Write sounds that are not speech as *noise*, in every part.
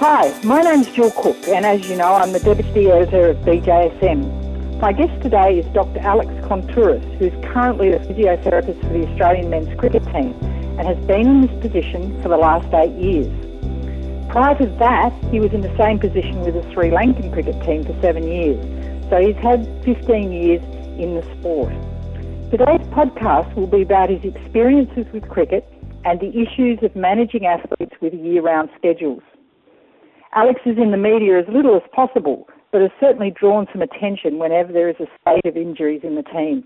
Hi, my name's Jill Cook, and as you know, I'm the Deputy Editor of BJSM. My guest today is Dr. Alex Kountouris, who's currently the physiotherapist for the Australian men's cricket team and has been in this position for the last eight years. Prior to that, he was in the same position with the Sri Lankan cricket team for seven years, so he's had 15 years in the sport. Today's podcast will be about his experiences with cricket and the issues of managing athletes with year-round schedules. Alex is in the media as little as possible, but has certainly drawn some attention whenever there is a spate of injuries in the team.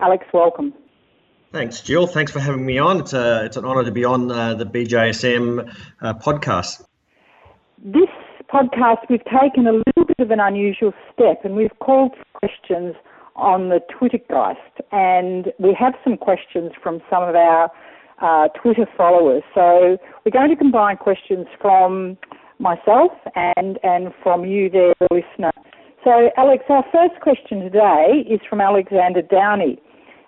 Alex, welcome. Thanks, Jill. Thanks for having me on. It's a it's an honour to be on uh, the BJSM uh, podcast. This podcast, we've taken a little bit of an unusual step, and we've called questions on the Twittergeist, and we have some questions from some of our uh, Twitter followers. So we're going to combine questions from myself and, and from you there, the listener. So, Alex, our first question today is from Alexander Downey.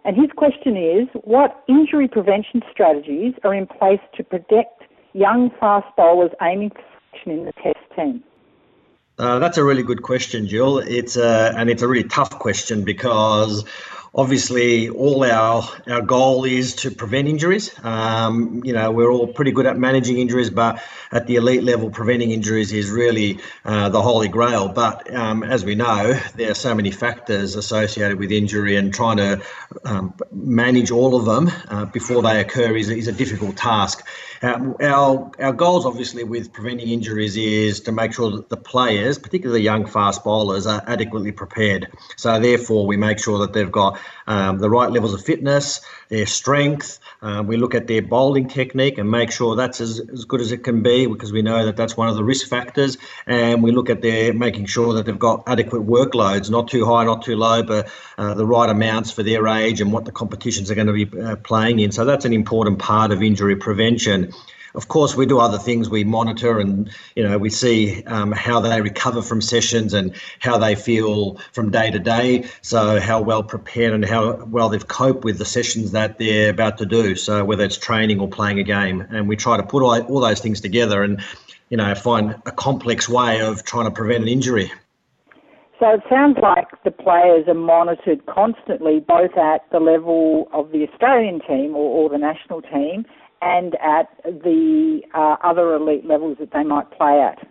And his question is What injury prevention strategies are in place to protect young fast bowlers aiming for selection in the Test team? Uh, that's a really good question, Jill. It's a, and it's a really tough question because obviously all our our goal is to prevent injuries. Um, you know, we're all pretty good at managing injuries, but at the elite level, preventing injuries is really uh, the holy grail. But um, as we know, there are so many factors associated with injury, and trying to um, manage all of them uh, before they occur is, is a difficult task. Um, our our goals, obviously, with preventing injuries is to make sure that the players, particularly young fast bowlers, are adequately prepared. So therefore, we make sure that they've got um, the right levels of fitness, their strength. Uh, we look at their bowling technique and make sure that's as, as good as it can be because we know that that's one of the risk factors. And we look at their making sure that they've got adequate workloads, not too high, not too low, but uh, the right amounts for their age and what the competitions are going to be uh, playing in. So that's an important part of injury prevention. Of course, we do other things. We monitor and you know we see um, how they recover from sessions and how they feel from day to day. So how well prepared and how well they've coped with the sessions that they're about to do. So whether it's training or playing a game, and we try to put all, all those things together and you know find a complex way of trying to prevent an injury. So it sounds like the players are monitored constantly, both at the level of the Australian team or, or the national team and at the uh, other elite levels that they might play at.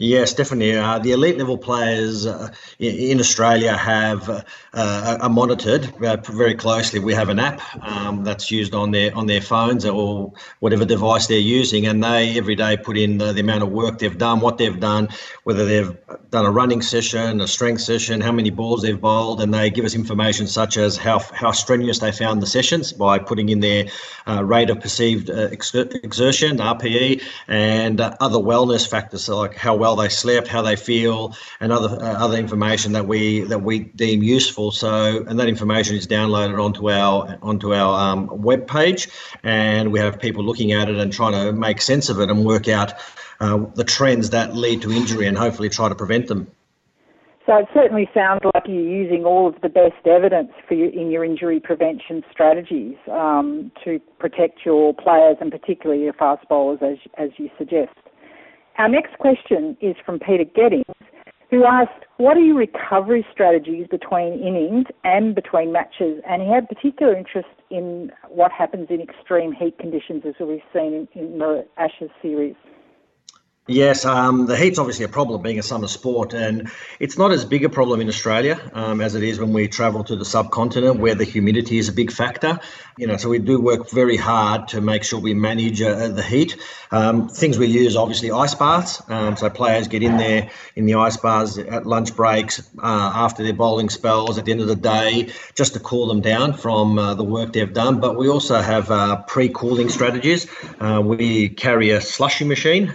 Yes, definitely. Uh, the elite level players uh, in Australia have uh, are monitored uh, very closely. We have an app um, that's used on their on their phones or whatever device they're using, and they every day put in the, the amount of work they've done, what they've done, whether they've done a running session, a strength session, how many balls they've bowled, and they give us information such as how how strenuous they found the sessions by putting in their uh, rate of perceived uh, exertion (RPE) and other wellness factors, like how well well they slept, how they feel, and other uh, other information that we that we deem useful. So, and that information is downloaded onto our onto our um, web page, and we have people looking at it and trying to make sense of it and work out uh, the trends that lead to injury and hopefully try to prevent them. So it certainly sounds like you're using all of the best evidence for in your injury prevention strategies um, to protect your players and particularly your fast bowlers, as as you suggest. Our next question is from Peter Gettings, who asked, What are your recovery strategies between innings and between matches? And he had particular interest in what happens in extreme heat conditions, as we've seen in, in the Ashes series. Yes, um, the heat's obviously a problem being a summer sport, and it's not as big a problem in Australia um, as it is when we travel to the subcontinent where the humidity is a big factor. You know, so we do work very hard to make sure we manage uh, the heat. Um, things we use obviously ice baths, um, so players get in there in the ice baths at lunch breaks, uh, after their bowling spells, at the end of the day, just to cool them down from uh, the work they've done. But we also have uh, pre-cooling strategies. Uh, we carry a slushy machine.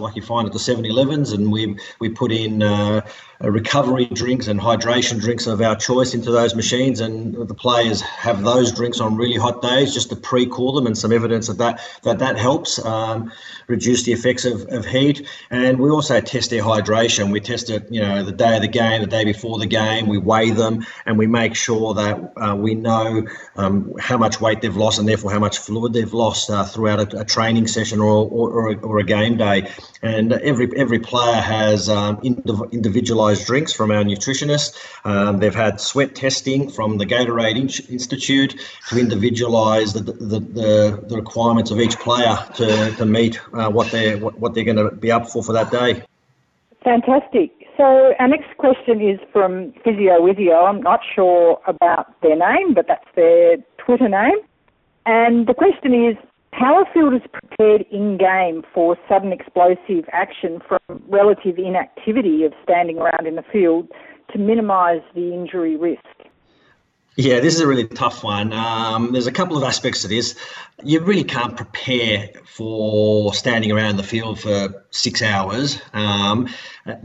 Like you find at the 7-Elevens, and we we put in uh, recovery drinks and hydration drinks of our choice into those machines, and the players have those drinks on really hot days just to pre-cool them, and some evidence of that that, that helps um, reduce the effects of, of heat. And we also test their hydration. We test it, you know, the day of the game, the day before the game. We weigh them, and we make sure that uh, we know um, how much weight they've lost, and therefore how much fluid they've lost uh, throughout a, a, training session or or, or, a, or a game day. And every every player has um, individualized drinks from our nutritionist. Um, they've had sweat testing from the Gatorade Institute to individualize the, the, the, the, requirements of each player to, to meet uh, what they're what, what they're going to be up for for that day. Fantastic. So our next question is from Physio Wizio. I'm not sure about their name, but that's their Twitter name. And the question is, how are fielders prepared in game for sudden explosive action from relative inactivity of standing around in the field to minimise the injury risk? Yeah, this is a really tough one. Um, there's a couple of aspects to this. You really can't prepare for standing around the field for six hours. Um,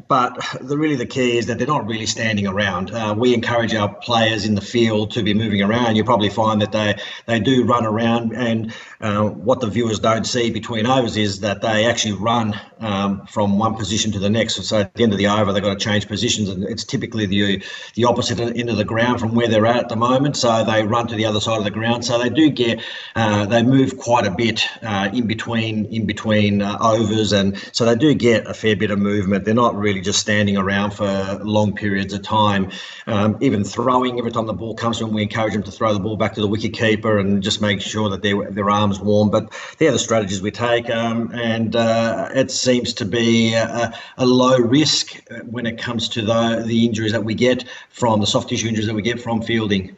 but the, really the key is that they're not really standing around. Uh, we encourage our players in the field to be moving around. You probably find that they they do run around, and uh, what the viewers don't see between overs is that they actually run um, from one position to the next. So at the end of the over, they've got to change positions, and it's typically the the opposite end of the ground from where they're at at the moment. So they run to the other side of the ground. So they do get uh, they move quite a bit uh, in between in between uh, overs, and so they do get a fair bit of movement. They're not really just standing around for long periods of time. Um, even throwing, every time the ball comes to them, we encourage them to throw the ball back to the wicket keeper and just make sure that their their arms warm. But they're the strategies we take, um, and uh, it seems to be a, a, low risk when it comes to the the injuries that we get from the soft tissue injuries that we get from fielding.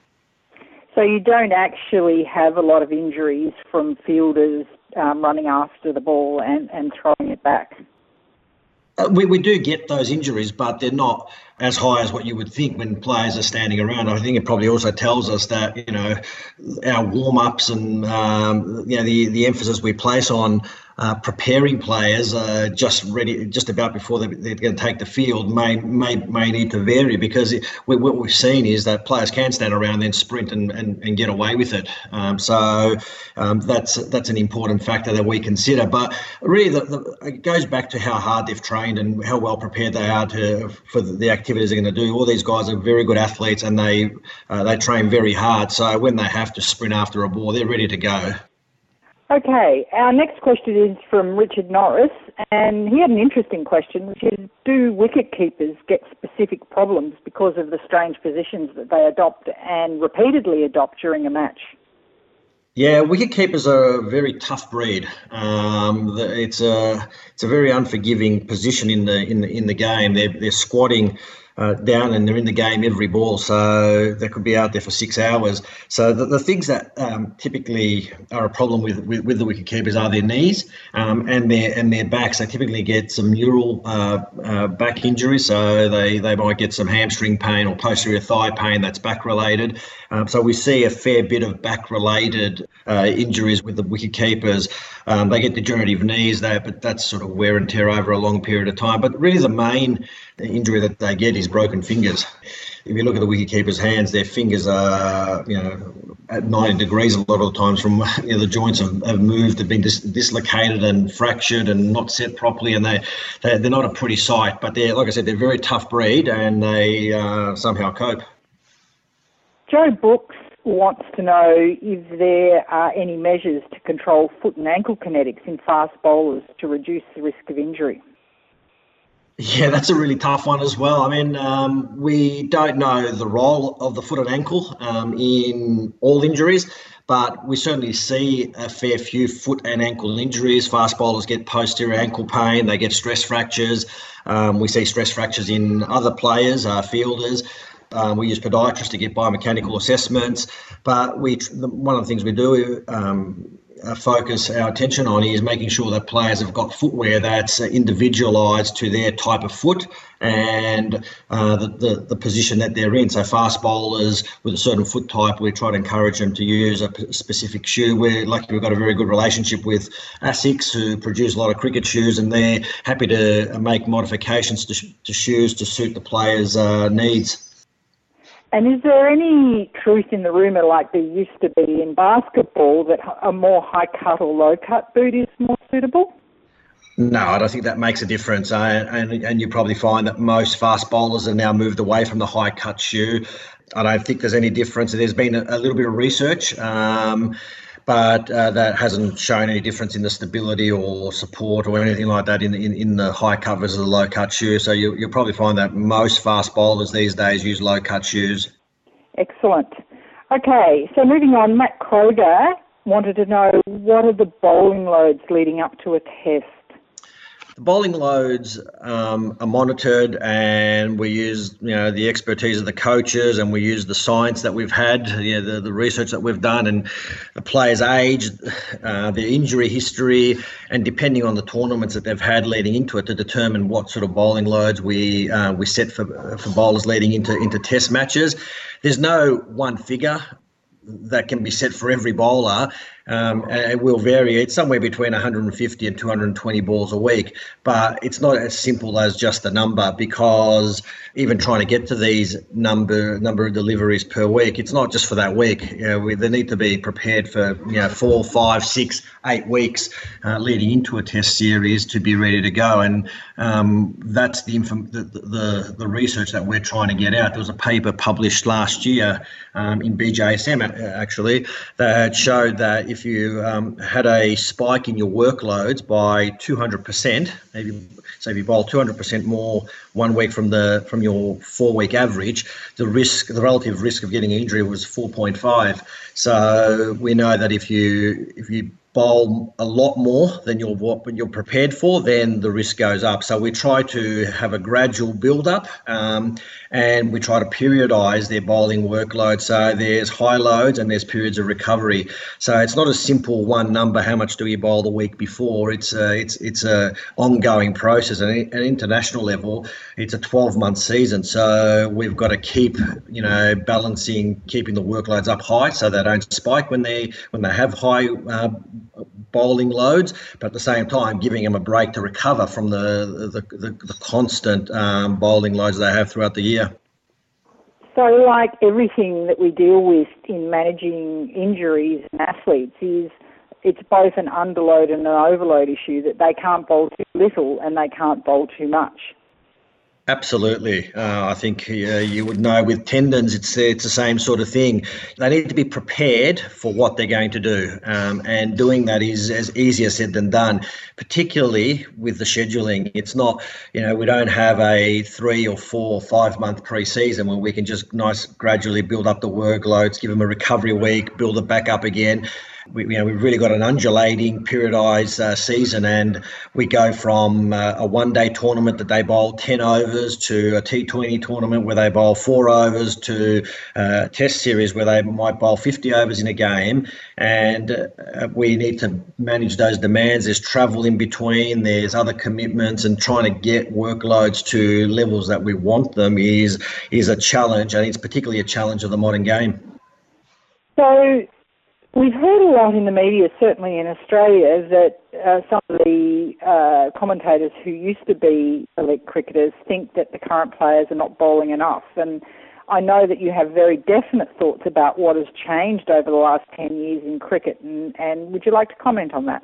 So you don't actually have a lot of injuries from fielders um, running after the ball and, and throwing it back. Uh, we, we do get those injuries, but they're not as high as what you would think when players are standing around. I think it probably also tells us that you know our warm ups and um, you know the the emphasis we place on uh, preparing players uh, just ready, just about before they, are going to take the field may may may need to vary because it, what we've seen is that players can stand around then sprint and, and, and get away with it. Um, so um, that's that's an important factor that we consider. But really, the, the, it goes back to how hard they've trained and how well prepared they are to for the activities they're going to do. All these guys are very good athletes and they uh, they train very hard. So when they have to sprint after a ball, they're ready to go. Okay, our next question is from Richard Norris, and he had an interesting question, which is Do wicket keepers get specific problems because of the strange positions that they adopt and repeatedly adopt during a match? Yeah, wicket keepers are a very tough breed. Um, it's a it's a very unforgiving position in the in the in the game. They're they're squatting uh, down and they're in the game every ball, so they could be out there for six hours. So the, the things that um, typically are a problem with, with, with the wicket keepers are their knees um, and their and their backs. They typically get some neural uh, uh, back injuries, so they, they might get some hamstring pain or posterior thigh pain that's back related. Um, so we see a fair bit of back related uh, injuries with the wicket keepers. Um, they get degenerative knees, there, but that's sort of wear and tear over a long period of time. But really, the main injury that they get is broken fingers. If you look at the wicketkeeper's hands, their fingers are, you know, at 90 degrees a lot of the times from *laughs* you know, the joints have, have moved, have been dis- dislocated and fractured and not set properly, and they, they they're not a pretty sight. But they're like I said, they're a very tough breed, and they uh, somehow cope. Joe Brooks wants to know if there are any measures to control foot and ankle kinetics in fast bowlers to reduce the risk of injury. Yeah, that's a really tough one as well. I mean, um, we don't know the role of the foot and ankle um, in all injuries, but we certainly see a fair few foot and ankle injuries. Fast bowlers get posterior ankle pain, they get stress fractures. Um, we see stress fractures in other players, uh, fielders. Um, we use podiatrists to get biomechanical assessments, but we one of the things we do um, uh, focus our attention on is making sure that players have got footwear that's uh, individualised to their type of foot and uh, the, the, the, position that they're in. So fast bowlers with a certain foot type, we try to encourage them to use a specific shoe. We're lucky we've got a very good relationship with ASICS who produce a lot of cricket shoes and they're happy to make modifications to, to shoes to suit the players' uh, needs. And is there any truth in the rumour, like there used to be in basketball, that a more high cut or low cut boot is more suitable? No, I don't think that makes a difference. And, and you probably find that most fast bowlers have now moved away from the high cut shoe. I don't think there's any difference. There's been a, a little bit of research. Um, but uh, that hasn't shown any difference in the stability or support or anything like that in in, in the high covers of the low cut shoe. So you, you'll probably find that most fast bowlers these days use low cut shoes. Excellent. Okay, so moving on, Matt Kroger wanted to know what are the bowling loads leading up to a test? The bowling loads um, are monitored, and we use you know the expertise of the coaches, and we use the science that we've had, you know, the, the research that we've done, and the players' age, uh, their injury history, and depending on the tournaments that they've had leading into it, to determine what sort of bowling loads we uh, we set for for bowlers leading into into test matches. There's no one figure that can be set for every bowler. Um, it will vary. It's somewhere between 150 and 220 balls a week, but it's not as simple as just a number because even trying to get to these number number of deliveries per week, it's not just for that week. You know, we, they need to be prepared for you know four, five, six, eight weeks uh, leading into a test series to be ready to go. And um, that's the, inform- the, the the research that we're trying to get out. There was a paper published last year um, in BJSM actually that showed that if you um, had a spike in your workloads by 200%, maybe say if you bowl 200% more one week from the from your four week average, the risk, the relative risk of getting injury was 4.5. So we know that if you if you bowl a lot more than you're what you're prepared for, then the risk goes up. So we try to have a gradual build up, um, and we try to periodise their bowling workload. So there's high loads and there's periods of recovery. So it's not a simple one number. How much do you bowl the week before? It's a, it's it's a ongoing process. And at international level, it's a 12 month season. So we've got to keep you know balancing, keeping the workloads up high so they don't spike when they when they have high. Uh, bowling loads, but at the same time giving them a break to recover from the the, the, the constant um, bowling loads they have throughout the year. So, like everything that we deal with in managing injuries and athletes, is it's both an underload and an overload issue that they can't bowl too little and they can't bowl too much. Absolutely, uh, I think uh, you would know with tendons, it's it's the same sort of thing. They need to be prepared for what they're going to do, um, and doing that is as easier said than done. Particularly with the scheduling, it's not you know we don't have a three or four or five month pre-season where we can just nice gradually build up the workloads, give them a recovery week, build it back up again we, you know, we've really got an undulating periodised uh, season, and we go from uh, a one-day tournament that they bowl ten overs to a T20 tournament where they bowl four overs to uh, a Test series where they might bowl 50 overs in a game, and uh, we need to manage those demands. There's travel in between, there's other commitments, and trying to get workloads to levels that we want them is is a challenge, and it's particularly a challenge of the modern game. So We've heard a lot in the media, certainly in Australia, that uh, some of the uh, commentators who used to be elite cricketers think that the current players are not bowling enough. And I know that you have very definite thoughts about what has changed over the last 10 years in cricket. And, and would you like to comment on that?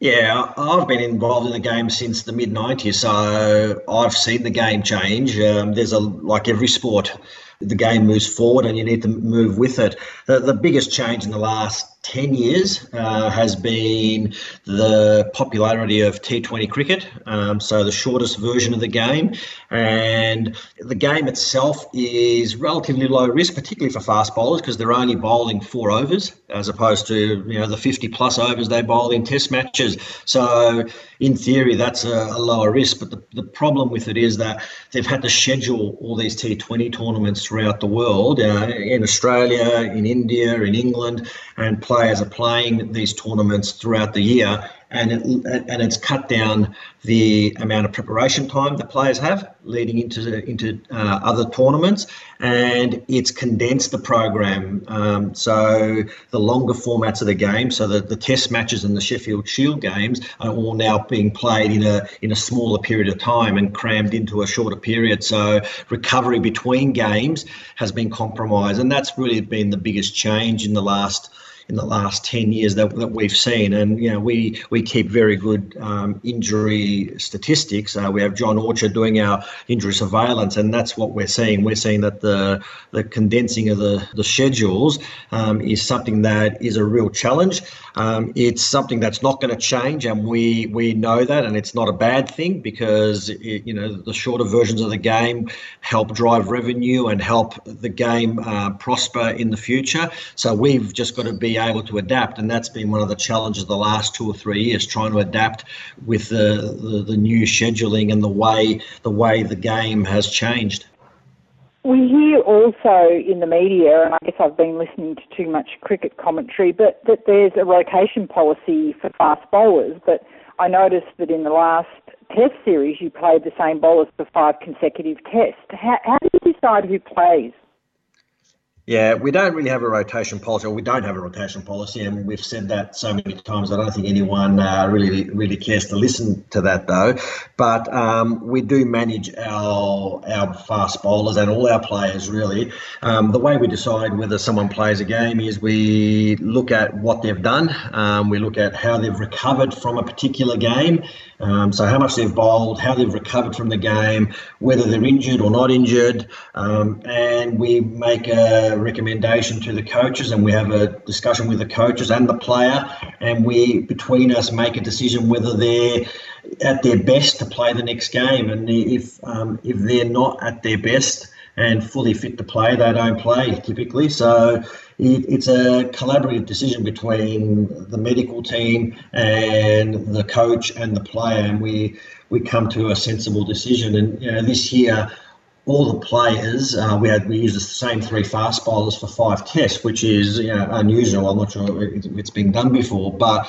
Yeah, I've been involved in the game since the mid 90s, so I've seen the game change. Um, there's a, like every sport, the game moves forward and you need to move with it. The, the biggest change in the last 10 years uh, has been the popularity of T20 cricket, um, so the shortest version of the game. And the game itself is relatively low risk, particularly for fast bowlers, because they're only bowling four overs as opposed to you know the 50 plus overs they bowl in test matches. So in theory, that's a, a lower risk. But the, the problem with it is that they've had to schedule all these T20 tournaments throughout the world, uh, in Australia, in India, in England, and players are playing these tournaments throughout the year and it, and it's cut down the amount of preparation time the players have leading into into uh, other tournaments, and it's condensed the program. Um, so the longer formats of the game, so the, the Test matches and the Sheffield Shield games are all now being played in a in a smaller period of time and crammed into a shorter period. So recovery between games has been compromised, and that's really been the biggest change in the last in the last 10 years that, that we've seen. And, you know, we, we keep very good um, injury statistics. Uh, we have John Orchard doing our injury surveillance, and that's what we're seeing. We're seeing that the, the condensing of the, the schedules um, is something that is a real challenge. Um, it's something that's not going to change, and we, we know that, and it's not a bad thing because, it, you know, the shorter versions of the game help drive revenue and help the game uh, prosper in the future. So we've just got to be able to adapt, and that's been one of the challenges the last two or three years, trying to adapt with the, the, the new scheduling and the way the way the game has changed. We hear also in the media, and I guess I've been listening to too much cricket commentary, but that there's a rotation policy for fast bowlers. But I noticed that in the last Test series, you played the same bowlers for five consecutive tests. How, how do you decide who plays? Yeah, we don't really have a rotation policy, or we don't have a rotation policy, and we've said that so many times. I don't think anyone uh, really really cares to listen to that though. But um, we do manage our our fast bowlers and all our players really. Um, the way we decide whether someone plays a game is we look at what they've done, um, we look at how they've recovered from a particular game, um, so how much they've bowled, how they've recovered from the game, whether they're injured or not injured, um, and we make a recommendation to the coaches, and we have a discussion with the coaches and the player, and we between us make a decision whether they're at their best to play the next game, and if um, if they're not at their best and fully fit to play, they don't play typically. So it, it's a collaborative decision between the medical team and the coach and the player, and we we come to a sensible decision. And you know, this year, all the players uh, we had we used the same three fast bowlers for five tests, which is you know, unusual. I'm not sure it's been done before, but.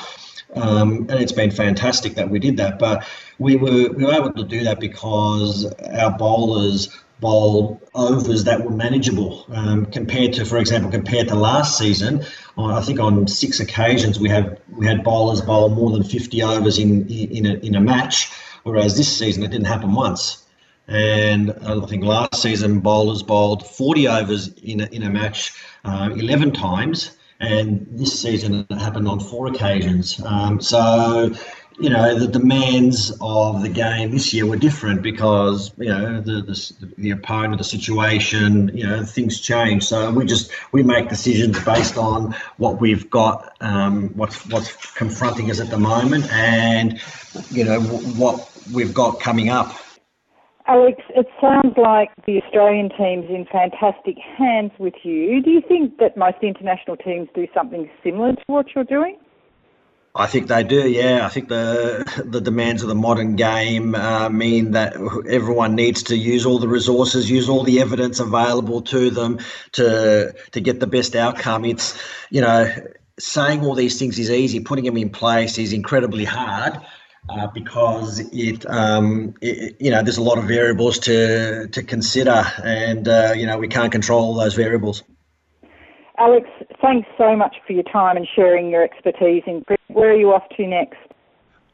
Um, and it's been fantastic that we did that. But we were we were able to do that because our bowlers bowl overs that were manageable um, compared to, for example, compared to last season. I think on six occasions we had we had bowlers bowl more than 50 overs in in a, in a match, whereas this season it didn't happen once. And I think last season bowlers bowled 40 overs in a, in a match uh, 11 times, and this season it happened on four occasions. Um, so you know the demands of the game this year were different because you know the the, the opponent, the situation, you know things change. So we just we make decisions based on what we've got, um, what's what's confronting us at the moment, and you know what we've got coming up. Alex, it sounds like the Australian team's in fantastic hands with you. Do you think that most international teams do something similar to what you're doing? I think they do. Yeah, I think the the demands of the modern game uh, mean that everyone needs to use all the resources, use all the evidence available to them to to get the best outcome. It's you know saying all these things is easy, putting them in place is incredibly hard. Uh, because it, um, it, you know, there's a lot of variables to to consider, and uh, you know, we can't control those variables. Alex, thanks so much for your time and sharing your expertise in. Where are you off to next?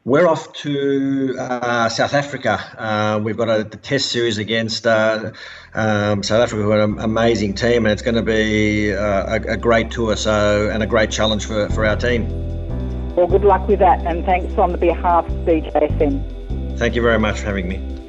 We're off to uh, South Africa. Uh, we've got a the test series against uh, um, South Africa, who are an amazing team, and it's going to be uh, a, a, great tour. So, and a great challenge for, for our team. Well, good luck with that, and thanks on behalf of BJSM. Thank you very much for having me.